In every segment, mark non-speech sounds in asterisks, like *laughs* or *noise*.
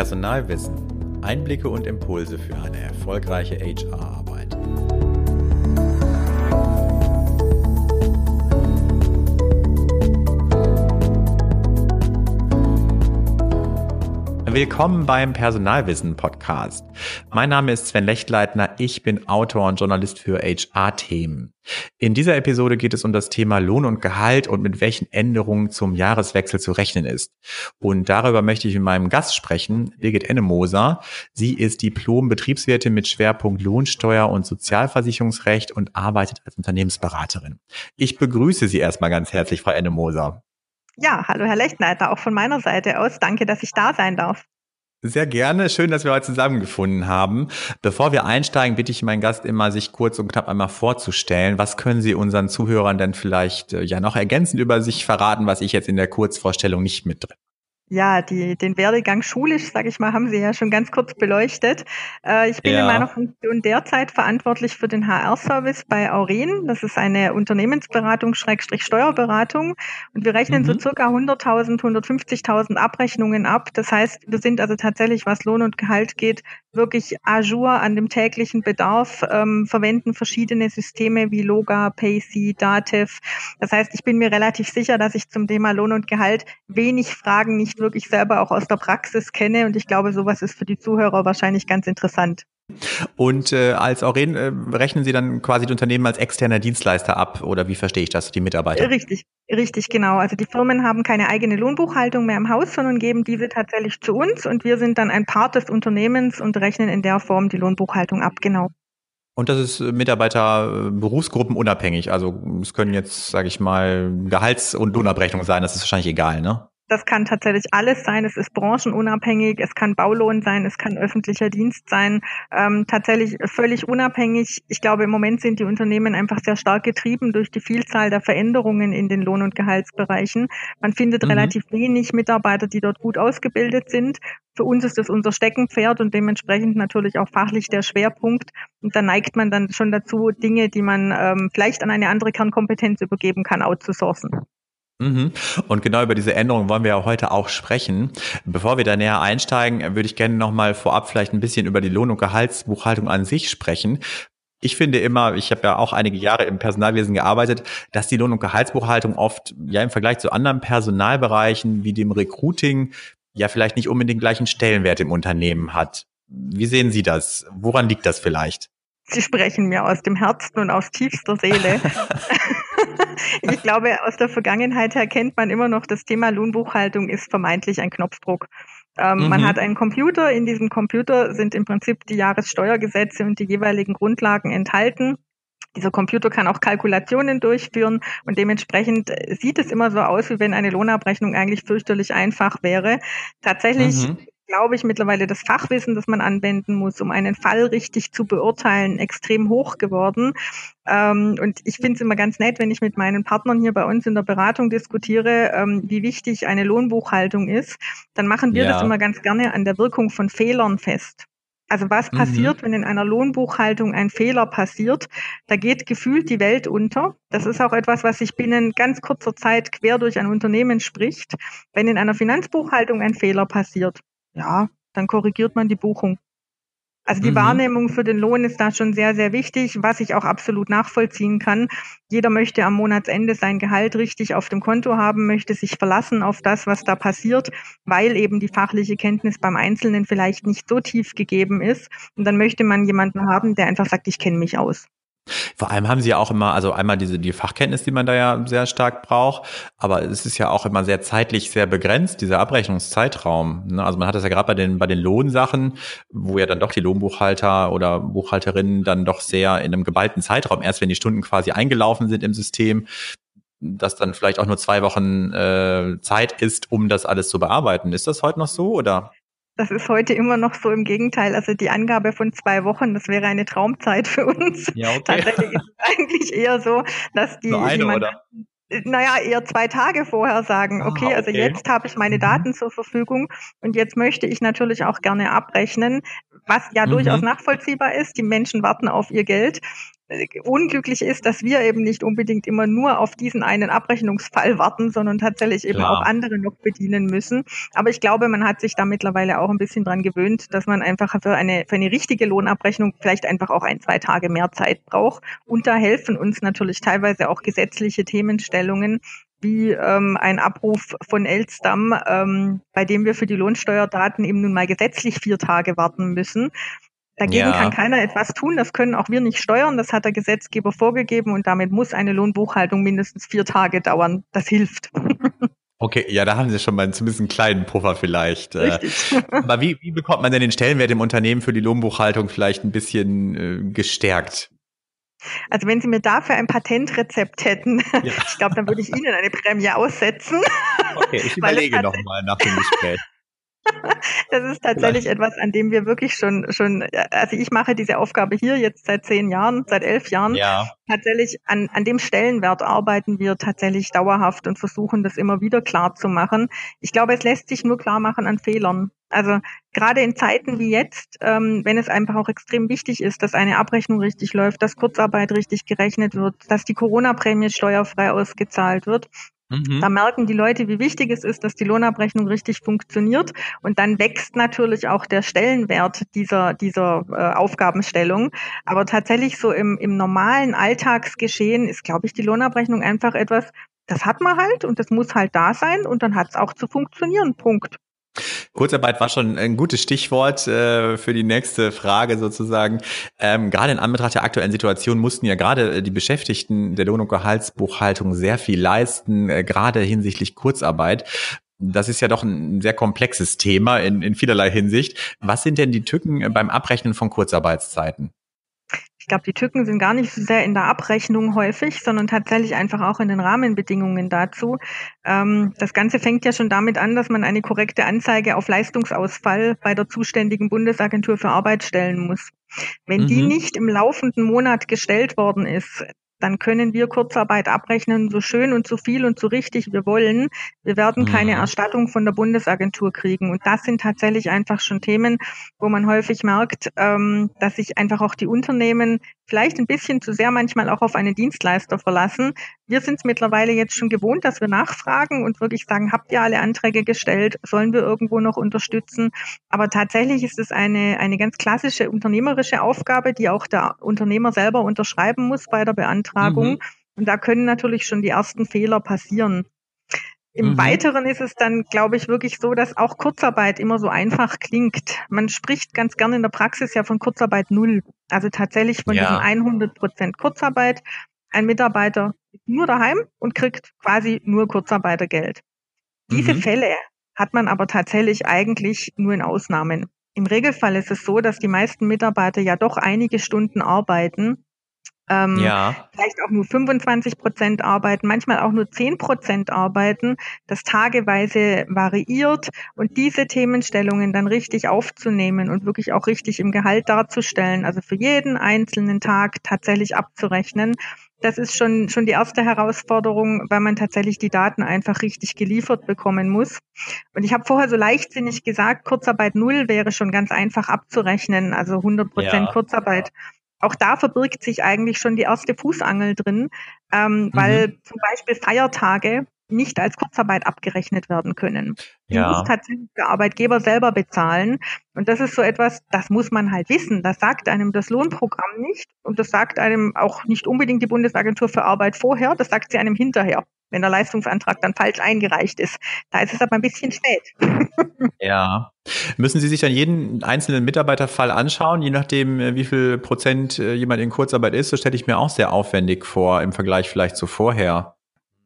Personalwissen. Einblicke und Impulse für eine erfolgreiche HR-Arbeit. Willkommen beim Personalwissen Podcast. Mein Name ist Sven Lechtleitner. Ich bin Autor und Journalist für HR-Themen. In dieser Episode geht es um das Thema Lohn und Gehalt und mit welchen Änderungen zum Jahreswechsel zu rechnen ist. Und darüber möchte ich mit meinem Gast sprechen, Birgit Ennemoser. Sie ist Diplom-Betriebswirtin mit Schwerpunkt Lohnsteuer und Sozialversicherungsrecht und arbeitet als Unternehmensberaterin. Ich begrüße Sie erstmal ganz herzlich, Frau Ennemoser. Ja, hallo Herr Lechtneiter, auch von meiner Seite aus. Danke, dass ich da sein darf. Sehr gerne. Schön, dass wir heute zusammengefunden haben. Bevor wir einsteigen, bitte ich meinen Gast immer, sich kurz und knapp einmal vorzustellen. Was können Sie unseren Zuhörern denn vielleicht äh, ja noch ergänzend über sich verraten, was ich jetzt in der Kurzvorstellung nicht mit drin ja, die, den Werdegang schulisch, sage ich mal, haben Sie ja schon ganz kurz beleuchtet. Äh, ich bin ja. in meiner Funktion derzeit verantwortlich für den HR-Service bei Auren. Das ist eine Unternehmensberatung, Schrägstrich Steuerberatung. Und wir rechnen mhm. so circa 100.000, 150.000 Abrechnungen ab. Das heißt, wir sind also tatsächlich, was Lohn und Gehalt geht, wirklich ajour an dem täglichen Bedarf, ähm, verwenden verschiedene Systeme wie Loga, Paycy, Dativ. Das heißt, ich bin mir relativ sicher, dass ich zum Thema Lohn und Gehalt wenig Fragen nicht wirklich selber auch aus der Praxis kenne. Und ich glaube, sowas ist für die Zuhörer wahrscheinlich ganz interessant. Und äh, als Auren äh, rechnen Sie dann quasi die Unternehmen als externer Dienstleister ab oder wie verstehe ich das, die Mitarbeiter? Richtig, richtig, genau. Also die Firmen haben keine eigene Lohnbuchhaltung mehr im Haus, sondern geben diese tatsächlich zu uns und wir sind dann ein Part des Unternehmens und rechnen in der Form die Lohnbuchhaltung ab, genau. Und das ist äh, Mitarbeiter äh, Berufsgruppen unabhängig. Also es können jetzt, sage ich mal, Gehalts- und Lohnabrechnungen sein, das ist wahrscheinlich egal, ne? Das kann tatsächlich alles sein. Es ist branchenunabhängig. Es kann Baulohn sein. Es kann öffentlicher Dienst sein. Ähm, tatsächlich völlig unabhängig. Ich glaube, im Moment sind die Unternehmen einfach sehr stark getrieben durch die Vielzahl der Veränderungen in den Lohn- und Gehaltsbereichen. Man findet mhm. relativ wenig Mitarbeiter, die dort gut ausgebildet sind. Für uns ist das unser Steckenpferd und dementsprechend natürlich auch fachlich der Schwerpunkt. Und da neigt man dann schon dazu, Dinge, die man ähm, vielleicht an eine andere Kernkompetenz übergeben kann, outzusourcen. Mhm. Und genau über diese Änderung wollen wir ja heute auch sprechen. Bevor wir da näher einsteigen, würde ich gerne nochmal vorab vielleicht ein bisschen über die Lohn- und Gehaltsbuchhaltung an sich sprechen. Ich finde immer, ich habe ja auch einige Jahre im Personalwesen gearbeitet, dass die Lohn- und Gehaltsbuchhaltung oft ja im Vergleich zu anderen Personalbereichen wie dem Recruiting ja vielleicht nicht unbedingt gleichen Stellenwert im Unternehmen hat. Wie sehen Sie das? Woran liegt das vielleicht? Sie sprechen mir aus dem Herzen und aus tiefster Seele. *laughs* *laughs* ich glaube, aus der Vergangenheit her kennt man immer noch, das Thema Lohnbuchhaltung ist vermeintlich ein Knopfdruck. Ähm, mhm. Man hat einen Computer, in diesem Computer sind im Prinzip die Jahressteuergesetze und die jeweiligen Grundlagen enthalten. Dieser Computer kann auch Kalkulationen durchführen und dementsprechend sieht es immer so aus, wie wenn eine Lohnabrechnung eigentlich fürchterlich einfach wäre. Tatsächlich mhm glaube ich, mittlerweile das Fachwissen, das man anwenden muss, um einen Fall richtig zu beurteilen, extrem hoch geworden. Ähm, und ich finde es immer ganz nett, wenn ich mit meinen Partnern hier bei uns in der Beratung diskutiere, ähm, wie wichtig eine Lohnbuchhaltung ist. Dann machen wir ja. das immer ganz gerne an der Wirkung von Fehlern fest. Also was mhm. passiert, mhm. wenn in einer Lohnbuchhaltung ein Fehler passiert? Da geht gefühlt die Welt unter. Das ist auch etwas, was sich binnen ganz kurzer Zeit quer durch ein Unternehmen spricht. Wenn in einer Finanzbuchhaltung ein Fehler passiert, ja, dann korrigiert man die Buchung. Also die mhm. Wahrnehmung für den Lohn ist da schon sehr, sehr wichtig, was ich auch absolut nachvollziehen kann. Jeder möchte am Monatsende sein Gehalt richtig auf dem Konto haben, möchte sich verlassen auf das, was da passiert, weil eben die fachliche Kenntnis beim Einzelnen vielleicht nicht so tief gegeben ist. Und dann möchte man jemanden haben, der einfach sagt, ich kenne mich aus. Vor allem haben sie ja auch immer, also einmal diese die Fachkenntnis, die man da ja sehr stark braucht, aber es ist ja auch immer sehr zeitlich sehr begrenzt, dieser Abrechnungszeitraum. Ne? Also man hat das ja gerade bei den bei den Lohnsachen, wo ja dann doch die Lohnbuchhalter oder Buchhalterinnen dann doch sehr in einem geballten Zeitraum, erst wenn die Stunden quasi eingelaufen sind im System, dass dann vielleicht auch nur zwei Wochen äh, Zeit ist, um das alles zu bearbeiten. Ist das heute noch so oder? Das ist heute immer noch so im Gegenteil. Also die Angabe von zwei Wochen, das wäre eine Traumzeit für uns. Ja, okay. Tatsächlich ist es eigentlich eher so, dass die Nur eine, oder? naja, eher zwei Tage vorher sagen, okay, ah, okay. also jetzt habe ich meine mhm. Daten zur Verfügung und jetzt möchte ich natürlich auch gerne abrechnen, was ja mhm. durchaus nachvollziehbar ist. Die Menschen warten auf ihr Geld. Unglücklich ist, dass wir eben nicht unbedingt immer nur auf diesen einen Abrechnungsfall warten, sondern tatsächlich eben Klar. auch andere noch bedienen müssen. Aber ich glaube, man hat sich da mittlerweile auch ein bisschen dran gewöhnt, dass man einfach für eine, für eine richtige Lohnabrechnung vielleicht einfach auch ein, zwei Tage mehr Zeit braucht. Und da helfen uns natürlich teilweise auch gesetzliche Themenstellungen, wie ähm, ein Abruf von Elstam, ähm, bei dem wir für die Lohnsteuerdaten eben nun mal gesetzlich vier Tage warten müssen. Dagegen ja. kann keiner etwas tun, das können auch wir nicht steuern, das hat der Gesetzgeber vorgegeben und damit muss eine Lohnbuchhaltung mindestens vier Tage dauern. Das hilft. *laughs* Okay, ja, da haben Sie schon mal zumindest einen kleinen Puffer vielleicht. Äh. Richtig. *laughs* Aber wie, wie bekommt man denn den Stellenwert im Unternehmen für die Lohnbuchhaltung vielleicht ein bisschen äh, gestärkt? Also wenn Sie mir dafür ein Patentrezept hätten, *laughs* ja. ich glaube, dann würde ich Ihnen eine Prämie aussetzen. Okay, ich überlege nochmal nach dem Gespräch. *laughs* Das ist tatsächlich Vielleicht. etwas, an dem wir wirklich schon, schon, also ich mache diese Aufgabe hier jetzt seit zehn Jahren, seit elf Jahren. Ja. Tatsächlich an, an dem Stellenwert arbeiten wir tatsächlich dauerhaft und versuchen das immer wieder klar zu machen. Ich glaube, es lässt sich nur klar machen an Fehlern. Also gerade in Zeiten wie jetzt, ähm, wenn es einfach auch extrem wichtig ist, dass eine Abrechnung richtig läuft, dass Kurzarbeit richtig gerechnet wird, dass die Corona-Prämie steuerfrei ausgezahlt wird, Mhm. Da merken die Leute, wie wichtig es ist, dass die Lohnabrechnung richtig funktioniert. Und dann wächst natürlich auch der Stellenwert dieser, dieser äh, Aufgabenstellung. Aber tatsächlich so im, im normalen Alltagsgeschehen ist, glaube ich, die Lohnabrechnung einfach etwas, das hat man halt und das muss halt da sein und dann hat es auch zu funktionieren. Punkt. Kurzarbeit war schon ein gutes Stichwort äh, für die nächste Frage sozusagen. Ähm, gerade in Anbetracht der aktuellen Situation mussten ja gerade äh, die Beschäftigten der Lohn- und Gehaltsbuchhaltung sehr viel leisten, äh, gerade hinsichtlich Kurzarbeit. Das ist ja doch ein sehr komplexes Thema in, in vielerlei Hinsicht. Was sind denn die Tücken beim Abrechnen von Kurzarbeitszeiten? Ich glaube, die Tücken sind gar nicht so sehr in der Abrechnung häufig, sondern tatsächlich einfach auch in den Rahmenbedingungen dazu. Ähm, das Ganze fängt ja schon damit an, dass man eine korrekte Anzeige auf Leistungsausfall bei der zuständigen Bundesagentur für Arbeit stellen muss. Wenn mhm. die nicht im laufenden Monat gestellt worden ist, dann können wir Kurzarbeit abrechnen, so schön und so viel und so richtig wir wollen. Wir werden keine mhm. Erstattung von der Bundesagentur kriegen. Und das sind tatsächlich einfach schon Themen, wo man häufig merkt, ähm, dass sich einfach auch die Unternehmen vielleicht ein bisschen zu sehr manchmal auch auf einen Dienstleister verlassen. Wir sind es mittlerweile jetzt schon gewohnt, dass wir nachfragen und wirklich sagen, habt ihr alle Anträge gestellt? Sollen wir irgendwo noch unterstützen? Aber tatsächlich ist es eine, eine ganz klassische unternehmerische Aufgabe, die auch der Unternehmer selber unterschreiben muss bei der Beantragung. Mhm. Und da können natürlich schon die ersten Fehler passieren. Im mhm. Weiteren ist es dann, glaube ich, wirklich so, dass auch Kurzarbeit immer so einfach klingt. Man spricht ganz gerne in der Praxis ja von Kurzarbeit Null. Also tatsächlich von ja. diesem 100 Prozent Kurzarbeit. Ein Mitarbeiter ist nur daheim und kriegt quasi nur Kurzarbeitergeld. Diese mhm. Fälle hat man aber tatsächlich eigentlich nur in Ausnahmen. Im Regelfall ist es so, dass die meisten Mitarbeiter ja doch einige Stunden arbeiten ähm, ja. vielleicht auch nur 25 Prozent arbeiten, manchmal auch nur 10 Prozent arbeiten, das tageweise variiert und diese Themenstellungen dann richtig aufzunehmen und wirklich auch richtig im Gehalt darzustellen, also für jeden einzelnen Tag tatsächlich abzurechnen. Das ist schon, schon die erste Herausforderung, weil man tatsächlich die Daten einfach richtig geliefert bekommen muss. Und ich habe vorher so leichtsinnig gesagt, Kurzarbeit Null wäre schon ganz einfach abzurechnen, also 100 Prozent ja. Kurzarbeit auch da verbirgt sich eigentlich schon die erste Fußangel drin, ähm, weil mhm. zum Beispiel Feiertage nicht als Kurzarbeit abgerechnet werden können. Die ja. muss tatsächlich der Arbeitgeber selber bezahlen. Und das ist so etwas, das muss man halt wissen. Das sagt einem das Lohnprogramm nicht und das sagt einem auch nicht unbedingt die Bundesagentur für Arbeit vorher, das sagt sie einem hinterher wenn der Leistungsantrag dann falsch eingereicht ist. Da ist es aber ein bisschen spät. *laughs* ja. Müssen Sie sich dann jeden einzelnen Mitarbeiterfall anschauen, je nachdem, äh, wie viel Prozent äh, jemand in Kurzarbeit ist? Das stelle ich mir auch sehr aufwendig vor im Vergleich vielleicht zu vorher.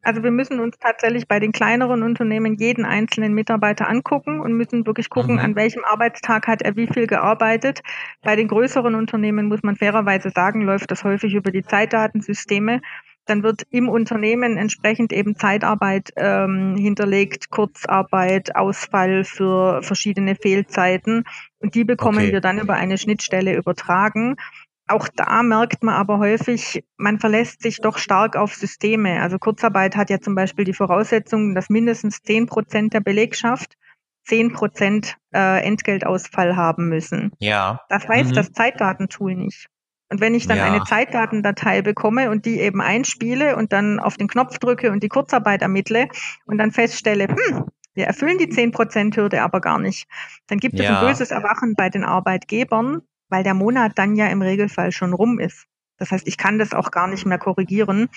Also wir müssen uns tatsächlich bei den kleineren Unternehmen jeden einzelnen Mitarbeiter angucken und müssen wirklich gucken, mhm. an welchem Arbeitstag hat er wie viel gearbeitet. Bei den größeren Unternehmen muss man fairerweise sagen, läuft das häufig über die Zeitdatensysteme dann wird im Unternehmen entsprechend eben Zeitarbeit ähm, hinterlegt, Kurzarbeit, Ausfall für verschiedene Fehlzeiten. Und die bekommen okay. wir dann über eine Schnittstelle übertragen. Auch da merkt man aber häufig, man verlässt sich doch stark auf Systeme. Also Kurzarbeit hat ja zum Beispiel die Voraussetzung, dass mindestens zehn Prozent der Belegschaft zehn Prozent äh, Entgeltausfall haben müssen. Ja. Das weiß mhm. das Zeitdatentool nicht. Und wenn ich dann ja. eine Zeitdatendatei bekomme und die eben einspiele und dann auf den Knopf drücke und die Kurzarbeit ermittle und dann feststelle, hm, wir erfüllen die 10%-Hürde aber gar nicht, dann gibt ja. es ein böses Erwachen bei den Arbeitgebern, weil der Monat dann ja im Regelfall schon rum ist. Das heißt, ich kann das auch gar nicht mehr korrigieren.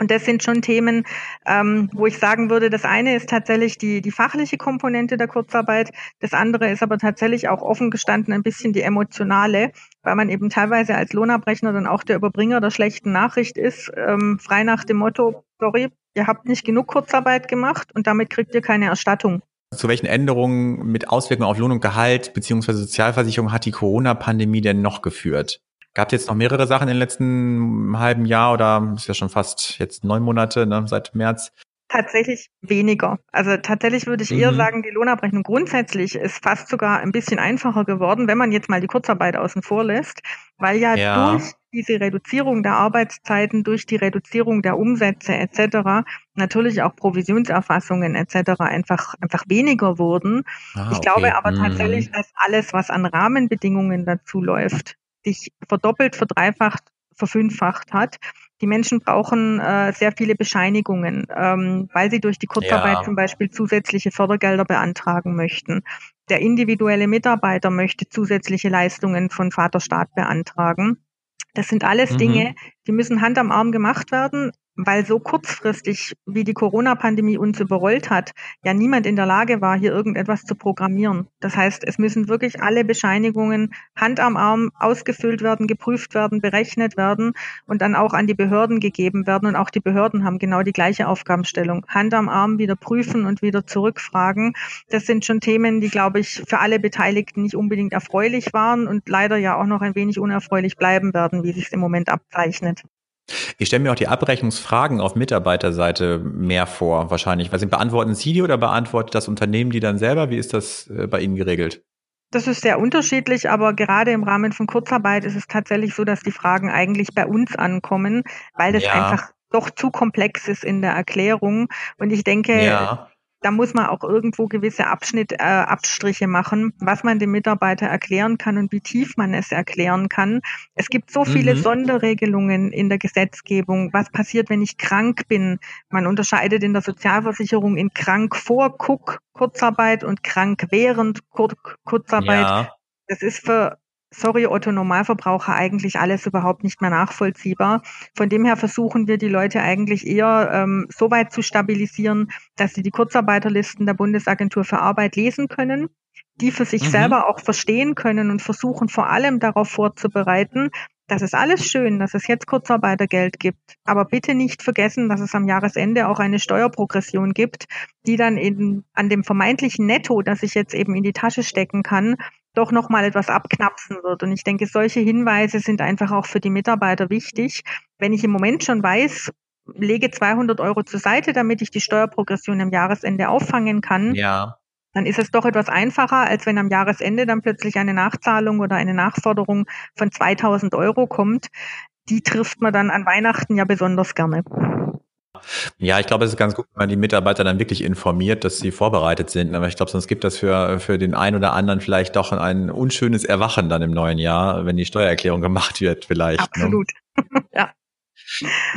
Und das sind schon Themen, ähm, wo ich sagen würde, das eine ist tatsächlich die, die fachliche Komponente der Kurzarbeit, das andere ist aber tatsächlich auch offen gestanden ein bisschen die emotionale, weil man eben teilweise als Lohnabrechner dann auch der Überbringer der schlechten Nachricht ist, ähm, frei nach dem Motto, sorry, ihr habt nicht genug Kurzarbeit gemacht und damit kriegt ihr keine Erstattung. Zu welchen Änderungen mit Auswirkungen auf Lohn und Gehalt beziehungsweise Sozialversicherung hat die Corona-Pandemie denn noch geführt? Gab es jetzt noch mehrere Sachen in den letzten halben Jahr oder ist ja schon fast jetzt neun Monate ne, seit März? Tatsächlich weniger. Also tatsächlich würde ich mhm. eher sagen, die Lohnabrechnung grundsätzlich ist fast sogar ein bisschen einfacher geworden, wenn man jetzt mal die Kurzarbeit außen vor lässt, weil ja, ja. durch diese Reduzierung der Arbeitszeiten, durch die Reduzierung der Umsätze etc. natürlich auch Provisionserfassungen etc. einfach einfach weniger wurden. Ah, ich okay. glaube aber mhm. tatsächlich, dass alles, was an Rahmenbedingungen dazu läuft, sich verdoppelt, verdreifacht, verfünffacht hat. Die Menschen brauchen äh, sehr viele Bescheinigungen, ähm, weil sie durch die Kurzarbeit ja. zum Beispiel zusätzliche Fördergelder beantragen möchten. Der individuelle Mitarbeiter möchte zusätzliche Leistungen von Vaterstaat beantragen. Das sind alles mhm. Dinge, die müssen Hand am Arm gemacht werden weil so kurzfristig, wie die Corona-Pandemie uns überrollt hat, ja niemand in der Lage war, hier irgendetwas zu programmieren. Das heißt, es müssen wirklich alle Bescheinigungen Hand am Arm ausgefüllt werden, geprüft werden, berechnet werden und dann auch an die Behörden gegeben werden. Und auch die Behörden haben genau die gleiche Aufgabenstellung. Hand am Arm wieder prüfen und wieder zurückfragen. Das sind schon Themen, die, glaube ich, für alle Beteiligten nicht unbedingt erfreulich waren und leider ja auch noch ein wenig unerfreulich bleiben werden, wie sich es im Moment abzeichnet. Ich stelle mir auch die Abrechnungsfragen auf Mitarbeiterseite mehr vor, wahrscheinlich. Was beantworten Sie die oder beantwortet das Unternehmen die dann selber? Wie ist das äh, bei Ihnen geregelt? Das ist sehr unterschiedlich, aber gerade im Rahmen von Kurzarbeit ist es tatsächlich so, dass die Fragen eigentlich bei uns ankommen, weil das ja. einfach doch zu komplex ist in der Erklärung. Und ich denke, ja da muss man auch irgendwo gewisse Abschnitt, äh, Abstriche machen, was man dem Mitarbeiter erklären kann und wie tief man es erklären kann. Es gibt so viele mhm. Sonderregelungen in der Gesetzgebung. Was passiert, wenn ich krank bin? Man unterscheidet in der Sozialversicherung in krank vor Kuck, Kurzarbeit und krank während Kur Kurzarbeit. Ja. Das ist für sorry, Otto Normalverbraucher eigentlich alles überhaupt nicht mehr nachvollziehbar. Von dem her versuchen wir die Leute eigentlich eher ähm, so weit zu stabilisieren, dass sie die Kurzarbeiterlisten der Bundesagentur für Arbeit lesen können, die für sich mhm. selber auch verstehen können und versuchen vor allem darauf vorzubereiten, das ist alles schön, dass es jetzt Kurzarbeitergeld gibt. Aber bitte nicht vergessen, dass es am Jahresende auch eine Steuerprogression gibt, die dann in, an dem vermeintlichen Netto, das ich jetzt eben in die Tasche stecken kann, doch nochmal etwas abknapsen wird. Und ich denke, solche Hinweise sind einfach auch für die Mitarbeiter wichtig. Wenn ich im Moment schon weiß, lege 200 Euro zur Seite, damit ich die Steuerprogression am Jahresende auffangen kann, ja. dann ist es doch etwas einfacher, als wenn am Jahresende dann plötzlich eine Nachzahlung oder eine Nachforderung von 2000 Euro kommt. Die trifft man dann an Weihnachten ja besonders gerne. Ja, ich glaube, es ist ganz gut, wenn man die Mitarbeiter dann wirklich informiert, dass sie vorbereitet sind. Aber ich glaube, sonst gibt das für, für den einen oder anderen vielleicht doch ein unschönes Erwachen dann im neuen Jahr, wenn die Steuererklärung gemacht wird, vielleicht. Ne? Absolut. Ne? *laughs* ja.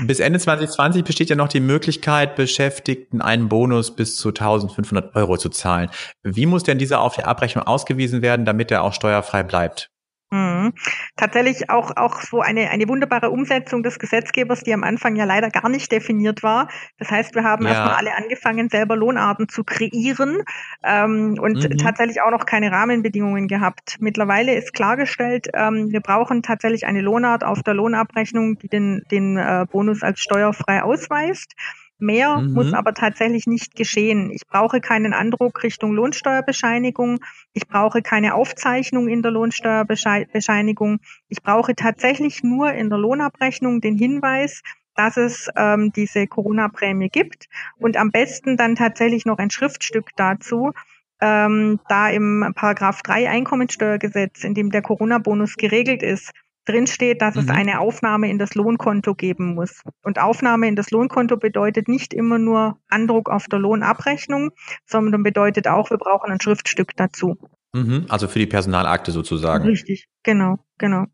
Bis Ende 2020 besteht ja noch die Möglichkeit, Beschäftigten einen Bonus bis zu 1500 Euro zu zahlen. Wie muss denn dieser auf der Abrechnung ausgewiesen werden, damit er auch steuerfrei bleibt? Mhm. Tatsächlich auch, auch so eine, eine wunderbare Umsetzung des Gesetzgebers, die am Anfang ja leider gar nicht definiert war. Das heißt, wir haben ja. erstmal alle angefangen, selber Lohnarten zu kreieren ähm, und mhm. tatsächlich auch noch keine Rahmenbedingungen gehabt. Mittlerweile ist klargestellt, ähm, wir brauchen tatsächlich eine Lohnart auf der Lohnabrechnung, die den, den äh, Bonus als steuerfrei ausweist. Mehr mhm. muss aber tatsächlich nicht geschehen. Ich brauche keinen Andruck Richtung Lohnsteuerbescheinigung. Ich brauche keine Aufzeichnung in der Lohnsteuerbescheinigung. Ich brauche tatsächlich nur in der Lohnabrechnung den Hinweis, dass es ähm, diese Corona-Prämie gibt und am besten dann tatsächlich noch ein Schriftstück dazu, ähm, da im Paragraph 3 Einkommensteuergesetz, in dem der Corona-Bonus geregelt ist, drin steht, dass mhm. es eine Aufnahme in das Lohnkonto geben muss. Und Aufnahme in das Lohnkonto bedeutet nicht immer nur Andruck auf der Lohnabrechnung, sondern bedeutet auch, wir brauchen ein Schriftstück dazu. Mhm. Also für die Personalakte sozusagen. Richtig, genau, genau.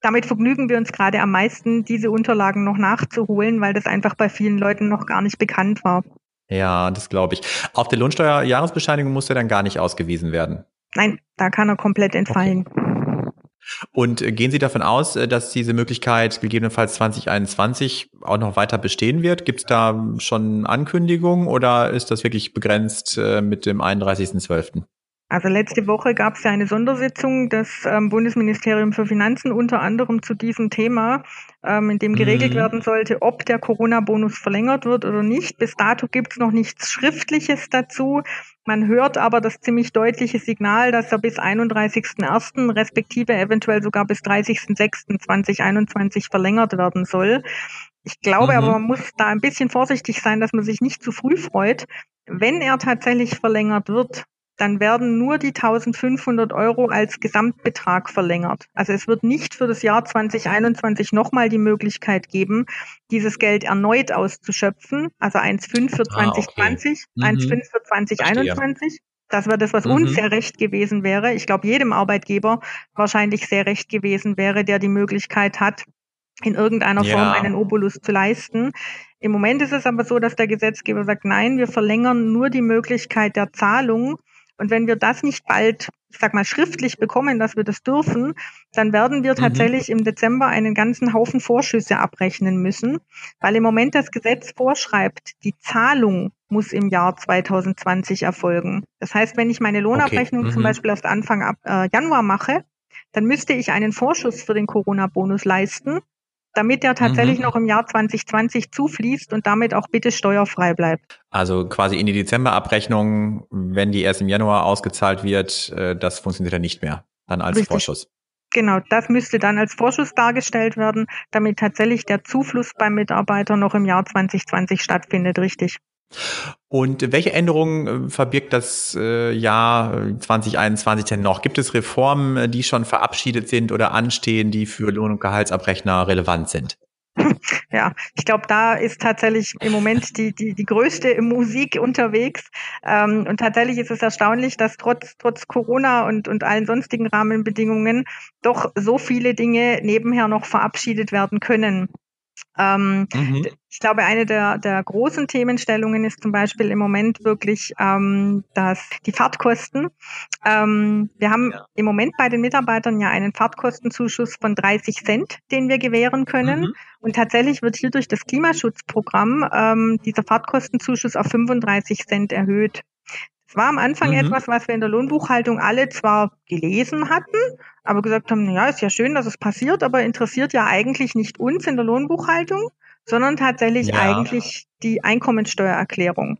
damit vergnügen wir uns gerade am meisten, diese Unterlagen noch nachzuholen, weil das einfach bei vielen Leuten noch gar nicht bekannt war. Ja, das glaube ich. Auf der Lohnsteuerjahresbescheinigung muss er dann gar nicht ausgewiesen werden. Nein, da kann er komplett entfallen. Okay. Und äh, gehen Sie davon aus, äh, dass diese Möglichkeit gegebenenfalls 2021 auch noch weiter bestehen wird? Gibt es da schon Ankündigungen oder ist das wirklich begrenzt äh, mit dem 31.12.? Also letzte Woche gab es ja eine Sondersitzung des ähm, Bundesministerium für Finanzen unter anderem zu diesem Thema, ähm, in dem geregelt mhm. werden sollte, ob der Corona-Bonus verlängert wird oder nicht. Bis dato gibt es noch nichts Schriftliches dazu. Man hört aber das ziemlich deutliche Signal, dass er bis 31.01. respektive eventuell sogar bis 30.06.2021 verlängert werden soll. Ich glaube mhm. aber, man muss da ein bisschen vorsichtig sein, dass man sich nicht zu früh freut. Wenn er tatsächlich verlängert wird, dann werden nur die 1500 Euro als Gesamtbetrag verlängert. Also es wird nicht für das Jahr 2021 nochmal die Möglichkeit geben, dieses Geld erneut auszuschöpfen. Also 1,5 für 2020, ah, okay. mhm. 1,5 für 2021. Das wäre das, was mhm. uns sehr recht gewesen wäre. Ich glaube, jedem Arbeitgeber wahrscheinlich sehr recht gewesen wäre, der die Möglichkeit hat, in irgendeiner ja. Form einen Obolus zu leisten. Im Moment ist es aber so, dass der Gesetzgeber sagt, nein, wir verlängern nur die Möglichkeit der Zahlung und wenn wir das nicht bald, ich sag mal, schriftlich bekommen, dass wir das dürfen, dann werden wir mhm. tatsächlich mhm. im Dezember einen ganzen Haufen Vorschüsse abrechnen müssen, weil im Moment das Gesetz vorschreibt, die Zahlung muss im Jahr 2020 erfolgen. Das heißt, wenn ich meine Lohnabrechnung okay. mhm. zum Beispiel erst Anfang äh, Januar mache, dann müsste ich einen Vorschuss für den Corona-Bonus leisten damit er tatsächlich mhm. noch im Jahr 2020 zufließt und damit auch bitte steuerfrei bleibt. Also quasi in die Dezemberabrechnung, wenn die erst im Januar ausgezahlt wird, äh, das funktioniert dann nicht mehr, dann als Richtig. Vorschuss. Genau, das müsste dann als Vorschuss dargestellt werden, damit tatsächlich der Zufluss beim Mitarbeiter noch im Jahr 2020 stattfindet, richtig. Und welche Änderungen äh, verbirgt das äh, Jahr 2021 denn noch? Gibt es Reformen, äh, die schon verabschiedet sind oder anstehen, die für Lohn- und Gehaltsabrechner relevant sind? *laughs* Ja, ich glaube, da ist tatsächlich im Moment die, die, die größte Musik unterwegs. Ähm, und tatsächlich ist es erstaunlich, dass trotz, trotz Corona und, und allen sonstigen Rahmenbedingungen doch so viele Dinge nebenher noch verabschiedet werden können. Ähm, mhm. Ich glaube, eine der, der großen Themenstellungen ist zum Beispiel im Moment wirklich ähm, dass die Fahrtkosten. Ähm, wir haben ja. im Moment bei den Mitarbeitern ja einen Fahrtkostenzuschuss von 30 Cent, den wir gewähren können. Mhm. Und tatsächlich wird hier durch das Klimaschutzprogramm ähm, dieser Fahrtkostenzuschuss auf 35 Cent erhöht. Es war am Anfang mhm. etwas, was wir in der Lohnbuchhaltung alle zwar gelesen hatten, aber gesagt haben, ja, ist ja schön, dass es passiert, aber interessiert ja eigentlich nicht uns in der Lohnbuchhaltung, sondern tatsächlich ja. eigentlich die Einkommensteuererklärung.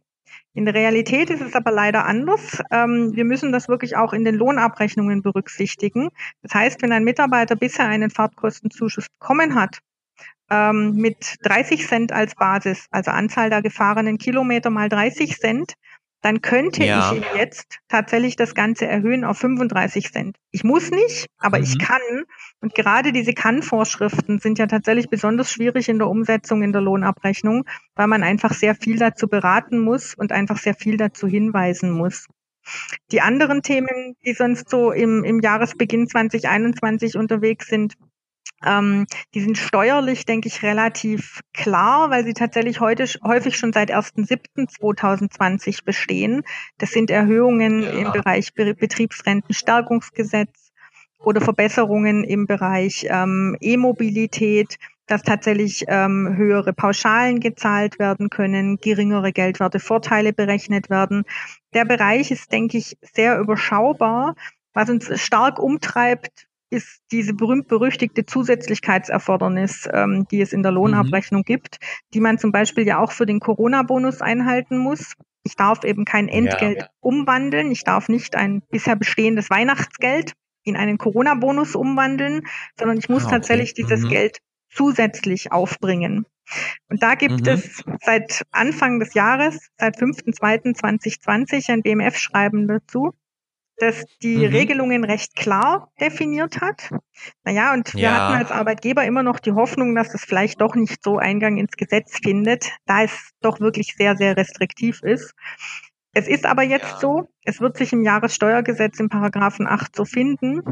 In der Realität ist es aber leider anders. Ähm, wir müssen das wirklich auch in den Lohnabrechnungen berücksichtigen. Das heißt, wenn ein Mitarbeiter bisher einen Fahrtkostenzuschuss bekommen hat, ähm, mit 30 Cent als Basis, also Anzahl der gefahrenen Kilometer mal 30 Cent, dann könnte ja. ich jetzt tatsächlich das Ganze erhöhen auf 35 Cent. Ich muss nicht, aber mhm. ich kann. Und gerade diese Kann-Vorschriften sind ja tatsächlich besonders schwierig in der Umsetzung in der Lohnabrechnung, weil man einfach sehr viel dazu beraten muss und einfach sehr viel dazu hinweisen muss. Die anderen Themen, die sonst so im, im Jahresbeginn 2021 unterwegs sind, ähm, die sind steuerlich, denke ich, relativ klar, weil sie tatsächlich heute häufig schon seit 1.7.2020 bestehen. Das sind Erhöhungen ja. im Bereich Be Betriebsrentenstärkungsgesetz oder Verbesserungen im Bereich ähm, E-Mobilität, dass tatsächlich ähm, höhere Pauschalen gezahlt werden können, geringere Geldwertevorteile berechnet werden. Der Bereich ist, denke ich, sehr überschaubar. Was uns stark umtreibt, ist diese berühmt-berüchtigte Zusätzlichkeitserfordernis, ähm, die es in der Lohnabrechnung mhm. gibt, die man zum Beispiel ja auch für den Corona-Bonus einhalten muss. Ich darf eben kein Entgelt ja, ja. umwandeln. Ich darf nicht ein bisher bestehendes Weihnachtsgeld in einen Corona-Bonus umwandeln, sondern ich muss ah, okay. tatsächlich dieses mhm. Geld zusätzlich aufbringen. Und da gibt mhm. es seit Anfang des Jahres, seit 5.2.2020, ein BMF-Schreiben dazu, das die mhm. Regelungen recht klar definiert hat. Naja, und wir ja. hatten als Arbeitgeber immer noch die Hoffnung, dass es vielleicht doch nicht so Eingang ins Gesetz findet, da es doch wirklich sehr, sehr restriktiv ist. Es ist aber jetzt ja. so, es wird sich im Jahressteuergesetz im Paragraphen 8 so finden,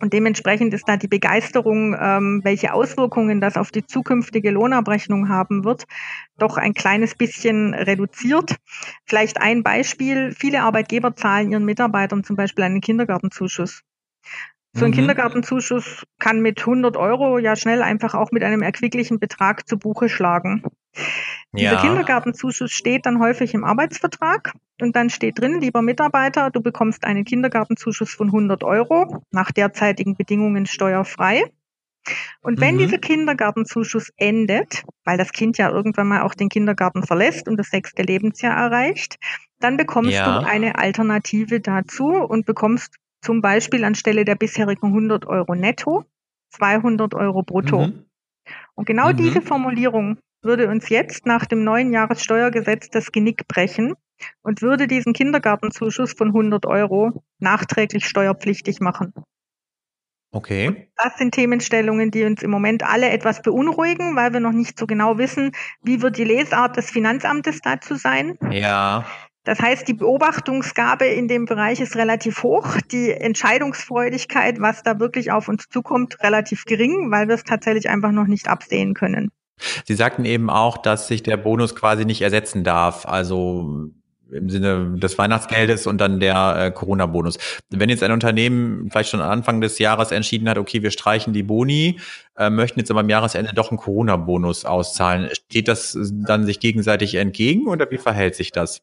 Und dementsprechend ist da die Begeisterung, ähm, welche Auswirkungen das auf die zukünftige Lohnabrechnung haben wird, doch ein kleines bisschen reduziert. Vielleicht ein Beispiel. Viele Arbeitgeber zahlen ihren Mitarbeitern zum Beispiel einen Kindergartenzuschuss. So ein mhm. Kindergartenzuschuss kann mit 100 Euro ja schnell einfach auch mit einem erquicklichen Betrag zu Buche schlagen. Ja. Dieser Kindergartenzuschuss steht dann häufig im Arbeitsvertrag und dann steht drin, lieber Mitarbeiter, du bekommst einen Kindergartenzuschuss von 100 Euro, nach derzeitigen Bedingungen steuerfrei. Und wenn mhm. dieser Kindergartenzuschuss endet, weil das Kind ja irgendwann mal auch den Kindergarten verlässt und das sechste Lebensjahr erreicht, dann bekommst ja. du eine Alternative dazu und bekommst zum Beispiel anstelle der bisherigen 100 Euro netto 200 Euro brutto. Mhm. Und genau mhm. diese Formulierung würde uns jetzt nach dem neuen Jahressteuergesetz das Genick brechen und würde diesen Kindergartenzuschuss von 100 Euro nachträglich steuerpflichtig machen. Okay. Das sind Themenstellungen, die uns im Moment alle etwas beunruhigen, weil wir noch nicht so genau wissen, wie wird die Lesart des Finanzamtes dazu sein. Ja. Das heißt, die Beobachtungsgabe in dem Bereich ist relativ hoch, die Entscheidungsfreudigkeit, was da wirklich auf uns zukommt, relativ gering, weil wir es tatsächlich einfach noch nicht absehen können. Sie sagten eben auch, dass sich der Bonus quasi nicht ersetzen darf, also im Sinne des Weihnachtsgeldes und dann der äh, Corona-Bonus. Wenn jetzt ein Unternehmen vielleicht schon Anfang des Jahres entschieden hat, okay, wir streichen die Boni, äh, möchten jetzt aber am Jahresende doch einen Corona-Bonus auszahlen, steht das dann sich gegenseitig entgegen oder wie verhält sich das?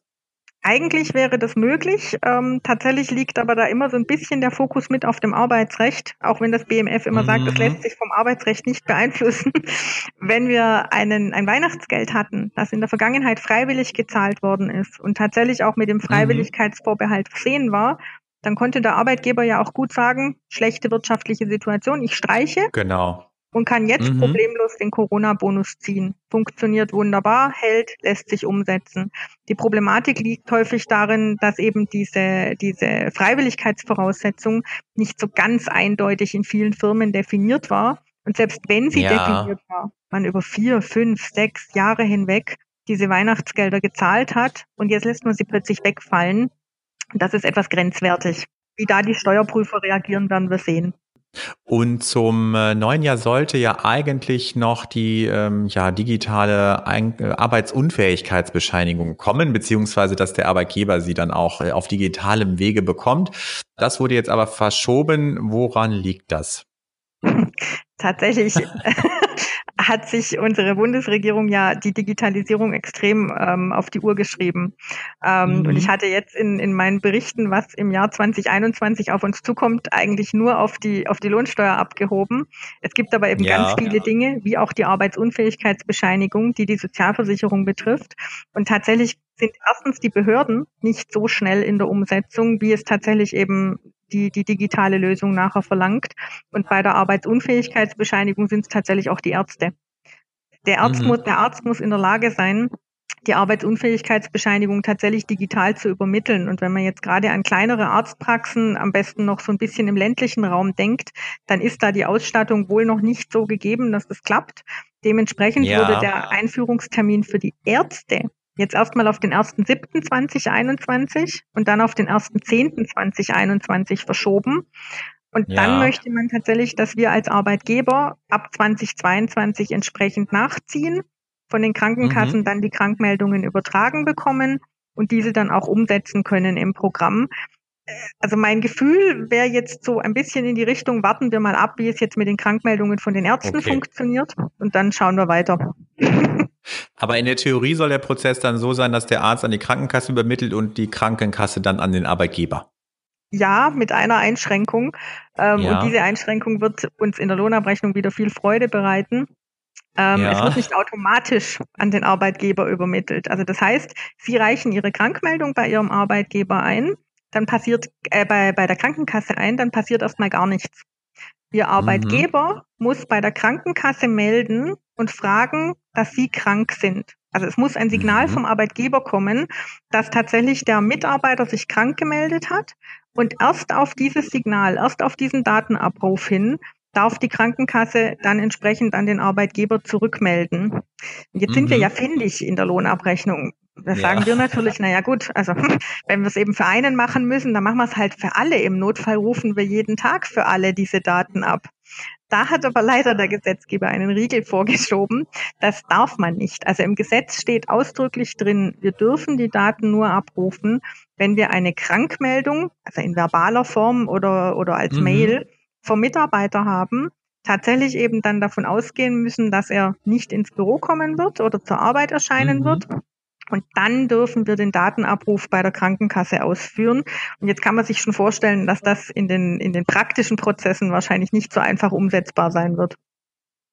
Eigentlich wäre das möglich. Ähm, tatsächlich liegt aber da immer so ein bisschen der Fokus mit auf dem Arbeitsrecht, auch wenn das BMF immer mhm. sagt, das lässt sich vom Arbeitsrecht nicht beeinflussen. *laughs* wenn wir einen, ein Weihnachtsgeld hatten, das in der Vergangenheit freiwillig gezahlt worden ist und tatsächlich auch mit dem mhm. Freiwilligkeitsvorbehalt versehen war, dann konnte der Arbeitgeber ja auch gut sagen, schlechte wirtschaftliche Situation, ich streiche. Genau und kann jetzt mhm. problemlos den Corona-Bonus ziehen. Funktioniert wunderbar, hält, lässt sich umsetzen. Die Problematik liegt häufig darin, dass eben diese, diese Freiwilligkeitsvoraussetzung nicht so ganz eindeutig in vielen Firmen definiert war. Und selbst wenn sie ja. definiert war, man über vier, fünf, sechs Jahre hinweg diese Weihnachtsgelder gezahlt hat und jetzt lässt man sie plötzlich wegfallen. Das ist etwas grenzwertig. Wie da die Steuerprüfer reagieren, werden wir sehen. Und zum äh, neuen Jahr sollte ja eigentlich noch die ähm, ja, digitale Ein äh, Arbeitsunfähigkeitsbescheinigung kommen, beziehungsweise dass der Arbeitgeber sie dann auch äh, auf digitalem Wege bekommt. Das wurde jetzt aber verschoben. Woran liegt das? Tatsächlich *laughs* hat sich unsere Bundesregierung ja die Digitalisierung extrem ähm, auf die Uhr geschrieben. Ähm, mhm. Und ich hatte jetzt in, in meinen Berichten, was im Jahr 2021 auf uns zukommt, eigentlich nur auf die, auf die Lohnsteuer abgehoben. Es gibt aber eben ja. ganz viele Dinge, wie auch die Arbeitsunfähigkeitsbescheinigung, die die Sozialversicherung betrifft. Und tatsächlich sind erstens die Behörden nicht so schnell in der Umsetzung, wie es tatsächlich eben die, die digitale Lösung nachher verlangt. Und bei der Arbeitsunfähigkeitsbescheinigung sind es tatsächlich auch die Ärzte. Der Arzt, mhm. muss, der Arzt muss in der Lage sein, die Arbeitsunfähigkeitsbescheinigung tatsächlich digital zu übermitteln. Und wenn man jetzt gerade an kleinere Arztpraxen am besten noch so ein bisschen im ländlichen Raum denkt, dann ist da die Ausstattung wohl noch nicht so gegeben, dass das klappt. Dementsprechend ja. wurde der Einführungstermin für die Ärzte Jetzt erstmal auf den 1.7.2021 und dann auf den 1.10.2021 verschoben. Und ja. dann möchte man tatsächlich, dass wir als Arbeitgeber ab 2022 entsprechend nachziehen, von den Krankenkassen mhm. dann die Krankmeldungen übertragen bekommen und diese dann auch umsetzen können im Programm. Also mein Gefühl wäre jetzt so ein bisschen in die Richtung, warten wir mal ab, wie es jetzt mit den Krankmeldungen von den Ärzten okay. funktioniert und dann schauen wir weiter. Aber in der Theorie soll der Prozess dann so sein, dass der Arzt an die Krankenkasse übermittelt und die Krankenkasse dann an den Arbeitgeber. Ja, mit einer Einschränkung. Ähm, ja. Und diese Einschränkung wird uns in der Lohnabrechnung wieder viel Freude bereiten. Ähm, ja. Es wird nicht automatisch an den Arbeitgeber übermittelt. Also das heißt, Sie reichen Ihre Krankmeldung bei Ihrem Arbeitgeber ein, dann passiert äh, bei, bei der Krankenkasse ein, dann passiert erstmal gar nichts. Ihr mhm. Arbeitgeber mhm. muss bei der Krankenkasse melden und fragen, dass sie krank sind. Also es muss ein Signal mhm. vom Arbeitgeber kommen, dass tatsächlich der Mitarbeiter sich krank gemeldet hat. Und erst auf dieses Signal, erst auf diesen Datenabruf hin, darf die Krankenkasse dann entsprechend an den Arbeitgeber zurückmelden. Jetzt mhm. sind wir mhm. ja fändig in der Lohnabrechnung. Da ja. sagen wir natürlich, naja gut, also *laughs* wenn wir es eben für einen machen müssen, dann machen wir es halt für alle. Im Notfall rufen wir jeden Tag für alle diese Daten ab. Da hat aber leider der Gesetzgeber einen Riegel vorgeschoben. Das darf man nicht. Also im Gesetz steht ausdrücklich drin, wir dürfen die Daten nur abrufen, wenn wir eine Krankmeldung, also in verbaler Form oder, oder als mhm. Mail vom Mitarbeiter haben, tatsächlich eben dann davon ausgehen müssen, dass er nicht ins Büro kommen wird oder zur Arbeit erscheinen mhm. wird und dann dürfen wir den Datenabruf bei der Krankenkasse ausführen. Und jetzt kann man sich schon vorstellen, dass das in den, in den praktischen Prozessen wahrscheinlich nicht so einfach umsetzbar sein wird.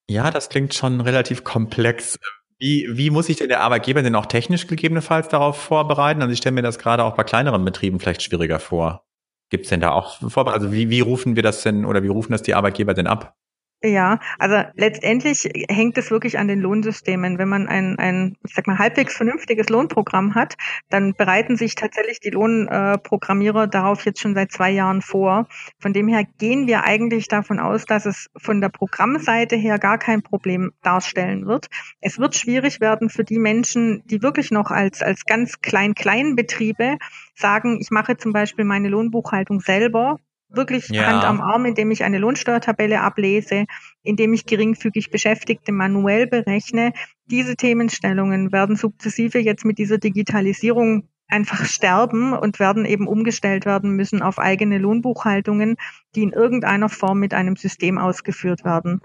Ja, das klingt schon relativ komplex. Wie, wie muss sich denn der Arbeitgeber denn auch technisch gegebenenfalls darauf vorbereiten? Also ich stelle mir das gerade auch bei kleineren Betrieben vielleicht schwieriger vor. Gibt es denn da auch Vorbereitung? Also wie, wie rufen wir das denn oder wie rufen das die Arbeitgeber denn ab? Ja, also letztendlich hängt es wirklich an den Lohnsystemen. Wenn man ein, ein ich sag mal, halbwegs vernünftiges Lohnprogramm hat, dann bereiten sich tatsächlich die Lohnprogrammierer darauf jetzt schon seit zwei Jahren vor. Von dem her gehen wir eigentlich davon aus, dass es von der Programmseite her gar kein Problem darstellen wird. Es wird schwierig werden für die Menschen, die wirklich noch als, als ganz klein-klein Betriebe sagen, ich mache zum Beispiel meine Lohnbuchhaltung selber wirklich ja. Hand am Arm, indem ich eine Lohnsteuertabelle ablese, indem ich geringfügig Beschäftigte manuell berechne. Diese Themenstellungen werden sukzessive jetzt mit dieser Digitalisierung einfach sterben und werden eben umgestellt werden müssen auf eigene Lohnbuchhaltungen, die in irgendeiner Form mit einem System ausgeführt werden.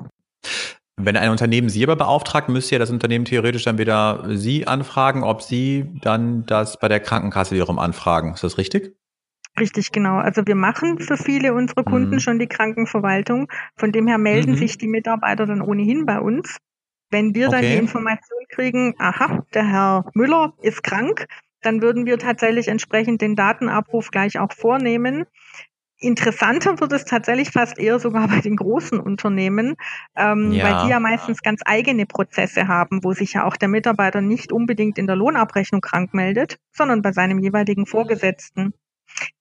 Wenn ein Unternehmen Sie aber beauftragt, müsste ja das Unternehmen theoretisch dann wieder Sie anfragen, ob Sie dann das bei der Krankenkasse wiederum anfragen. Ist das richtig? Richtig, genau. Also wir machen für viele unserer Kunden mhm. schon die Krankenverwaltung. Von dem her melden mhm. sich die Mitarbeiter dann ohnehin bei uns. Wenn wir okay. dann die Information kriegen, aha, der Herr Müller ist krank, dann würden wir tatsächlich entsprechend den Datenabruf gleich auch vornehmen. Interessanter wird es tatsächlich fast eher sogar bei den großen Unternehmen, ähm, ja. weil die ja meistens ganz eigene Prozesse haben, wo sich ja auch der Mitarbeiter nicht unbedingt in der Lohnabrechnung krank meldet, sondern bei seinem jeweiligen Vorgesetzten.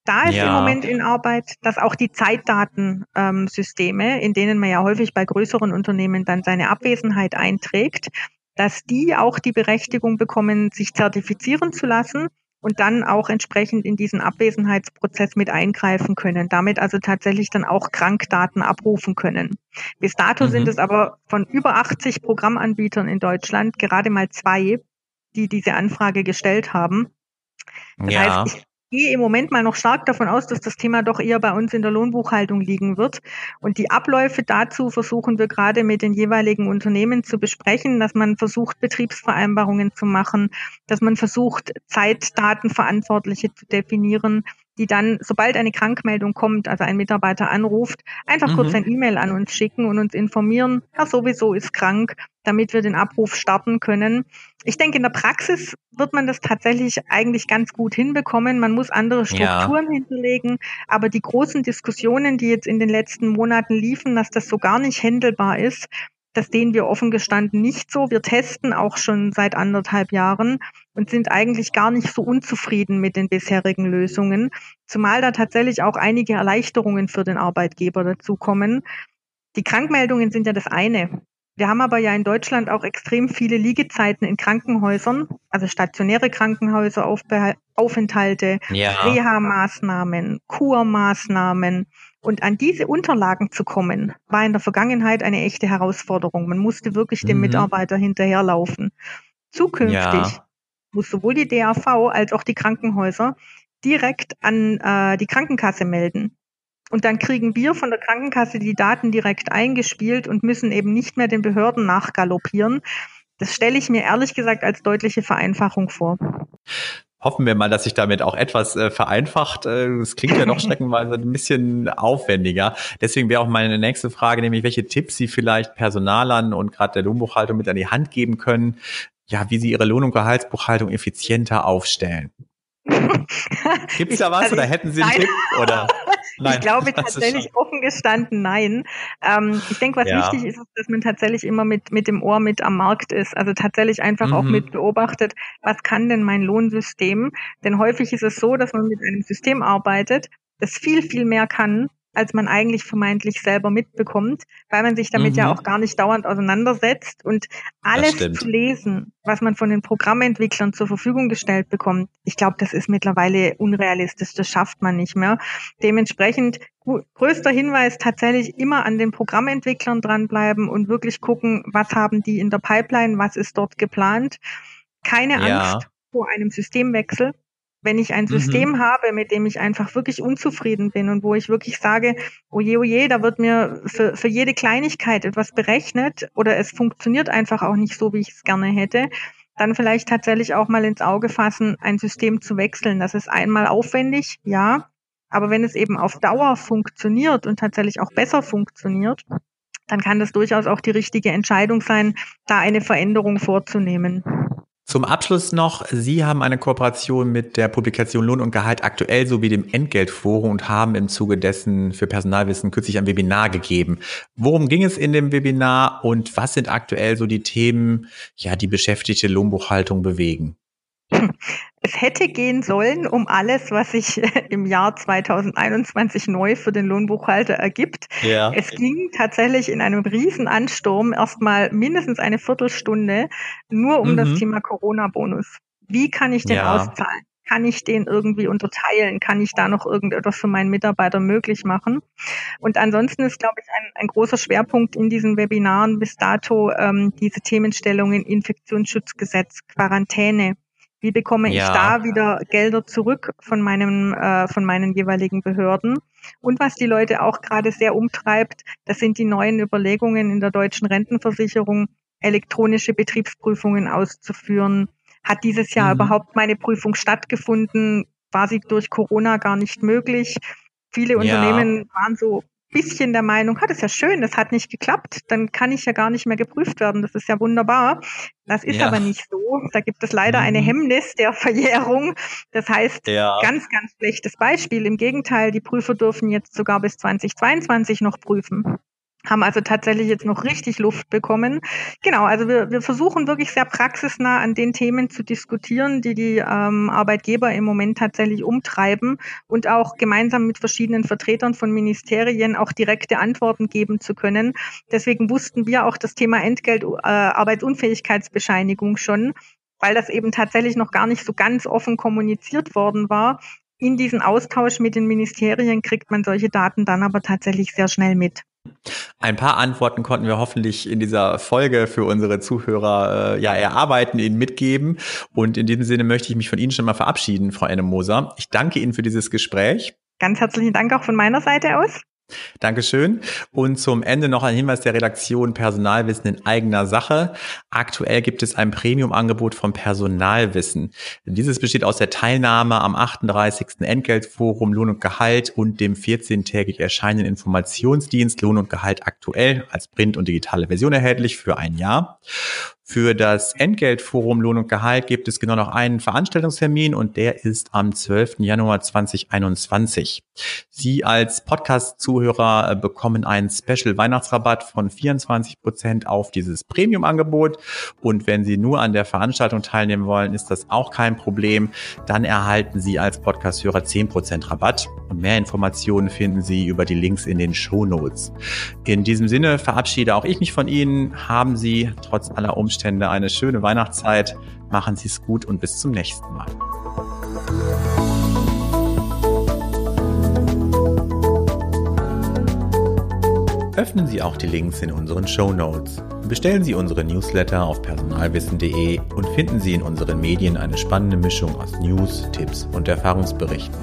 Da ist ja. im Moment in Arbeit, dass auch die Zeitdatensysteme, ähm, in denen man ja häufig bei größeren Unternehmen dann seine Abwesenheit einträgt, dass die auch die Berechtigung bekommen, sich zertifizieren zu lassen und dann auch entsprechend in diesen Abwesenheitsprozess mit eingreifen können, damit also tatsächlich dann auch Krankdaten abrufen können. Bis dato mhm. sind es aber von über 80 Programmanbietern in Deutschland gerade mal zwei, die diese Anfrage gestellt haben. Das ja. heißt, ich gehe im Moment mal noch stark davon aus, dass das Thema doch eher bei uns in der Lohnbuchhaltung liegen wird. Und die Abläufe dazu versuchen wir gerade mit den jeweiligen Unternehmen zu besprechen, dass man versucht, Betriebsvereinbarungen zu machen, dass man versucht, Zeitdatenverantwortliche zu definieren, die dann, sobald eine Krankmeldung kommt, also ein Mitarbeiter anruft, einfach mhm. kurz ein E-Mail an uns schicken und uns informieren, Herr sowieso ist krank, damit wir den Abruf starten können. Ich denke, in der Praxis wird man das tatsächlich eigentlich ganz gut hinbekommen. Man muss andere Strukturen ja. hinterlegen, aber die großen Diskussionen, die jetzt in den letzten Monaten liefen, dass das so gar nicht händelbar ist, das sehen wir offen gestanden nicht so. Wir testen auch schon seit anderthalb Jahren und sind eigentlich gar nicht so unzufrieden mit den bisherigen Lösungen, zumal da tatsächlich auch einige Erleichterungen für den Arbeitgeber dazukommen. Die Krankmeldungen sind ja das eine. Wir haben aber ja in Deutschland auch extrem viele Liegezeiten in Krankenhäusern, also stationäre Krankenhäuser, Aufenthalte, ja. Reha-Maßnahmen, Kurmaßnahmen. Und an diese Unterlagen zu kommen, war in der Vergangenheit eine echte Herausforderung. Man musste wirklich dem mhm. Mitarbeiter hinterherlaufen. Zukünftig ja. Muss sowohl die DAV als auch die Krankenhäuser direkt an äh, die Krankenkasse melden. Und dann kriegen wir von der Krankenkasse die Daten direkt eingespielt und müssen eben nicht mehr den Behörden nachgaloppieren. Das stelle ich mir ehrlich gesagt als deutliche Vereinfachung vor hoffen wir mal, dass sich damit auch etwas äh, vereinfacht. Äh, es klingt ja doch *laughs* streckenweise ein bisschen aufwendiger. Deswegen wäre auch meine nächste Frage, nämlich welche Tipps Sie vielleicht Personalern und gerade der Lohnbuchhaltung mit an die Hand geben können, ja, wie sie ihre Lohn- und Gehaltsbuchhaltung effizienter aufstellen. *laughs* Gibt es da was oder hätten Sie einen Tipp? Oder? *laughs* Nein, ich glaube *laughs* tatsächlich offen gestanden nein. Ähm, ich denke, was ja. wichtig ist, ist, dass man tatsächlich immer mit, mit dem Ohr mit am Markt ist. Also tatsächlich einfach mhm. auch mit beobachtet, was kann denn mein Lohnsystem? Denn häufig ist es so, dass man mit einem System arbeitet, das viel, viel mehr kann als man eigentlich vermeintlich selber mitbekommt, weil man sich damit mhm. ja auch gar nicht dauernd auseinandersetzt und alles zu lesen, was man von den Programmentwicklern zur Verfügung gestellt bekommt. Ich glaube, das ist mittlerweile unrealistisch, das schafft man nicht mehr. Dementsprechend größter Hinweis tatsächlich immer an den Programmentwicklern dranbleiben und wirklich gucken, was haben die in der Pipeline, was ist dort geplant. Keine ja. Angst vor einem Systemwechsel wenn ich ein System mhm. habe, mit dem ich einfach wirklich unzufrieden bin und wo ich wirklich sage, oje, oje, da wird mir für, für jede Kleinigkeit etwas berechnet oder es funktioniert einfach auch nicht so, wie ich es gerne hätte, dann vielleicht tatsächlich auch mal ins Auge fassen, ein System zu wechseln. Das ist einmal aufwendig, ja, aber wenn es eben auf Dauer funktioniert und tatsächlich auch besser funktioniert, dann kann das durchaus auch die richtige Entscheidung sein, da eine Veränderung vorzunehmen. Zum Abschluss noch, Sie haben eine Kooperation mit der Publikation Lohn und Gehalt aktuell sowie dem Entgeltforum und haben im Zuge dessen für Personalwissen kürzlich ein Webinar gegeben. Worum ging es in dem Webinar und was sind aktuell so die Themen, ja, die beschäftigte Lohnbuchhaltung bewegen? Es hätte gehen sollen um alles, was sich *laughs* im Jahr 2021 neu für den Lohnbuchhalter ergibt. Ja. Es ging tatsächlich in einem Riesenansturm erstmal mindestens eine Viertelstunde nur um mhm. das Thema Corona-Bonus. Wie kann ich den ja. auszahlen? Kann ich den irgendwie unterteilen? Kann ich da noch irgendetwas für meinen Mitarbeiter möglich machen? Und ansonsten ist, glaube ich, ein, ein großer Schwerpunkt in diesen Webinaren bis dato ähm, diese Themenstellungen Infektionsschutzgesetz, Quarantäne, wie bekomme ja. ich da wieder Gelder zurück von meinem, äh, von meinen jeweiligen Behörden? Und was die Leute auch gerade sehr umtreibt, das sind die neuen Überlegungen in der deutschen Rentenversicherung, elektronische Betriebsprüfungen auszuführen. Hat dieses Jahr mhm. überhaupt meine Prüfung stattgefunden? War sie durch Corona gar nicht möglich? Viele ja. Unternehmen waren so bisschen der Meinung, ah, das ist ja schön, das hat nicht geklappt, dann kann ich ja gar nicht mehr geprüft werden. Das ist ja wunderbar. Das ist ja. aber nicht so. Da gibt es leider mhm. eine Hemmnis der Verjährung. Das heißt, ja. ganz, ganz schlechtes Beispiel. Im Gegenteil, die Prüfer dürfen jetzt sogar bis 2022 noch prüfen haben also tatsächlich jetzt noch richtig Luft bekommen. Genau, also wir, wir versuchen wirklich sehr praxisnah an den Themen zu diskutieren, die die ähm, Arbeitgeber im Moment tatsächlich umtreiben und auch gemeinsam mit verschiedenen Vertretern von Ministerien auch direkte Antworten geben zu können. Deswegen wussten wir auch das Thema Entgelt, äh, Arbeitsunfähigkeitsbescheinigung schon, weil das eben tatsächlich noch gar nicht so ganz offen kommuniziert worden war. In diesen Austausch mit den Ministerien kriegt man solche Daten dann aber tatsächlich sehr schnell mit. Ein paar Antworten konnten wir hoffentlich in dieser Folge für unsere Zuhörer äh, ja erarbeiten, Ihnen mitgeben. Und in diesem Sinne möchte ich mich von Ihnen schon mal verabschieden, Frau Anne Moser. Ich danke Ihnen für dieses Gespräch. Ganz herzlichen Dank auch von meiner Seite aus. Dankeschön. Und zum Ende noch ein Hinweis der Redaktion Personalwissen in eigener Sache. Aktuell gibt es ein Premium-Angebot vom Personalwissen. Dieses besteht aus der Teilnahme am 38. Entgeltforum Lohn und Gehalt und dem 14-tägig erscheinenden Informationsdienst Lohn und Gehalt aktuell als Print- und digitale Version erhältlich für ein Jahr. Für das Entgeltforum Lohn und Gehalt gibt es genau noch einen Veranstaltungstermin und der ist am 12. Januar 2021. Sie als Podcast-Zuhörer äh, bekommen einen Special Weihnachtsrabatt von 24 Prozent auf dieses Premium-Angebot und wenn Sie nur an der Veranstaltung teilnehmen wollen, ist das auch kein Problem. Dann erhalten Sie als Podcast-Hörer 10 Prozent Rabatt und mehr Informationen finden Sie über die Links in den Show Notes. In diesem Sinne verabschiede auch ich mich von Ihnen. Haben Sie trotz aller Umstände Umstände eine schöne Weihnachtszeit. Machen Sie es gut und bis zum nächsten Mal. Öffnen Sie auch die Links in unseren Show Notes. Bestellen Sie unsere Newsletter auf personalwissen.de und finden Sie in unseren Medien eine spannende Mischung aus News, Tipps und Erfahrungsberichten.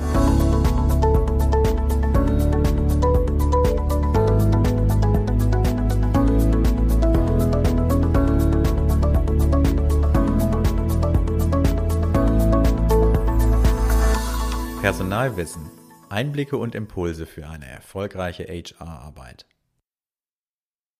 Personalwissen. Einblicke und Impulse für eine erfolgreiche HR-Arbeit.